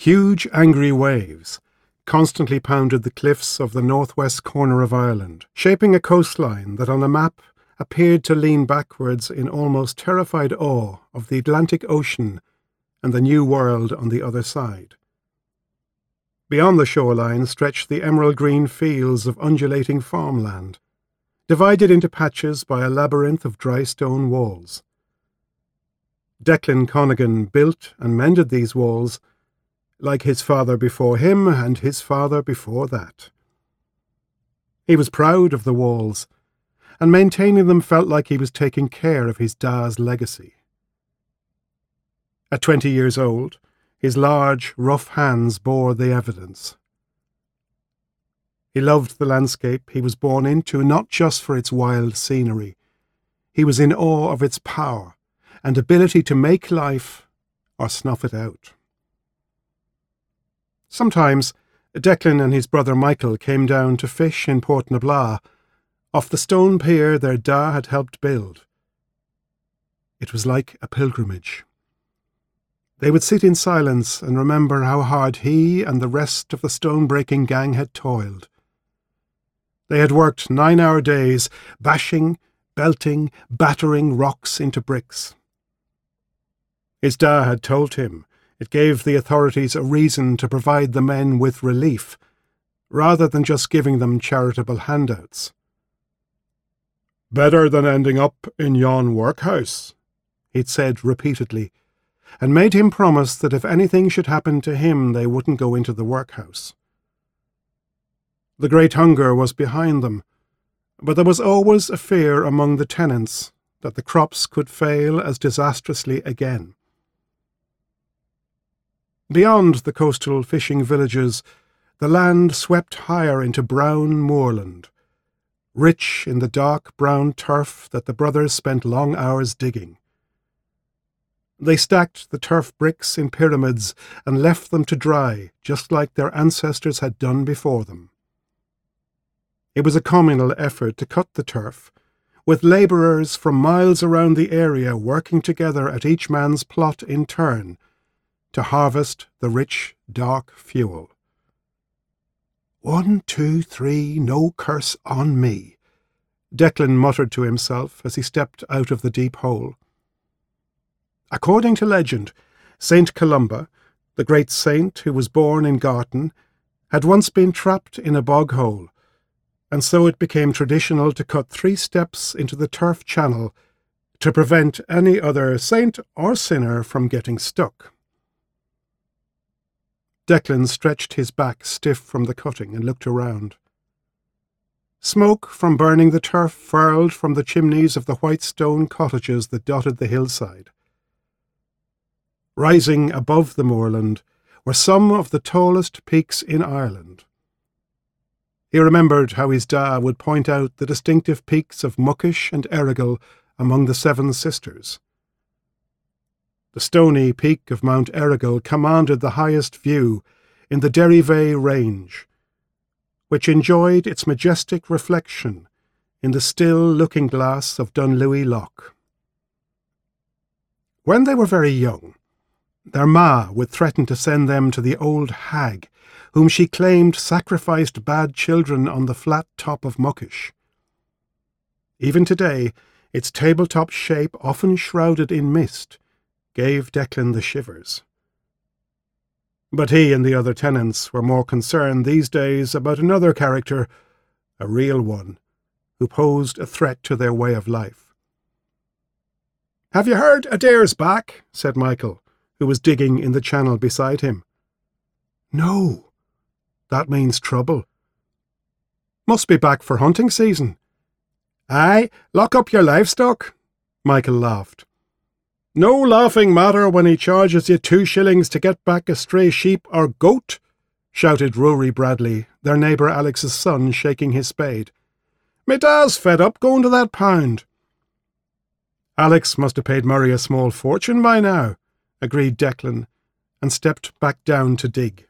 Huge angry waves constantly pounded the cliffs of the northwest corner of Ireland, shaping a coastline that on a map appeared to lean backwards in almost terrified awe of the Atlantic Ocean and the New World on the other side. Beyond the shoreline stretched the emerald green fields of undulating farmland, divided into patches by a labyrinth of dry stone walls. Declan Conaghan built and mended these walls like his father before him and his father before that. He was proud of the walls, and maintaining them felt like he was taking care of his da's legacy. At twenty years old, his large, rough hands bore the evidence. He loved the landscape he was born into not just for its wild scenery. He was in awe of its power and ability to make life or snuff it out. Sometimes Declan and his brother Michael came down to fish in Port Portnablagh, off the stone pier their da had helped build. It was like a pilgrimage. They would sit in silence and remember how hard he and the rest of the stone-breaking gang had toiled. They had worked nine-hour days, bashing, belting, battering rocks into bricks. His da had told him it gave the authorities a reason to provide the men with relief, rather than just giving them charitable handouts. Better than ending up in yon workhouse, he'd said repeatedly, and made him promise that if anything should happen to him they wouldn't go into the workhouse. The Great Hunger was behind them, but there was always a fear among the tenants that the crops could fail as disastrously again. Beyond the coastal fishing villages, the land swept higher into brown moorland, rich in the dark brown turf that the brothers spent long hours digging. They stacked the turf bricks in pyramids and left them to dry, just like their ancestors had done before them. It was a communal effort to cut the turf, with labourers from miles around the area working together at each man's plot in turn to harvest the rich, dark fuel. One, two, three, no curse on me, Declan muttered to himself as he stepped out of the deep hole. According to legend, Saint Columba, the great saint who was born in Gartan, had once been trapped in a bog hole, and so it became traditional to cut three steps into the turf channel to prevent any other saint or sinner from getting stuck. Declan stretched his back stiff from the cutting and looked around. Smoke from burning the turf furled from the chimneys of the white stone cottages that dotted the hillside. Rising above the moorland were some of the tallest peaks in Ireland. He remembered how his da would point out the distinctive peaks of Muckish and Errigal among the Seven Sisters. The stony peak of Mount Errigal commanded the highest view in the Derryveagh Range, which enjoyed its majestic reflection in the still looking glass of Dunlewy Loch. When they were very young, their ma would threaten to send them to the old hag, whom she claimed sacrificed bad children on the flat top of Muckish. Even today, its tabletop shape often shrouded in mist, gave Declan the shivers. But he and the other tenants were more concerned these days about another character, a real one, who posed a threat to their way of life. Have you heard Adair's back? said Michael, who was digging in the channel beside him. No. That means trouble. Must be back for hunting season. Aye, lock up your livestock, Michael laughed. No laughing matter when he charges you two shillings to get back a stray sheep or goat, shouted Rory Bradley, their neighbour Alex's son, shaking his spade. Me da's fed up going to that pound. Alex must have paid Murray a small fortune by now, agreed Declan, and stepped back down to dig.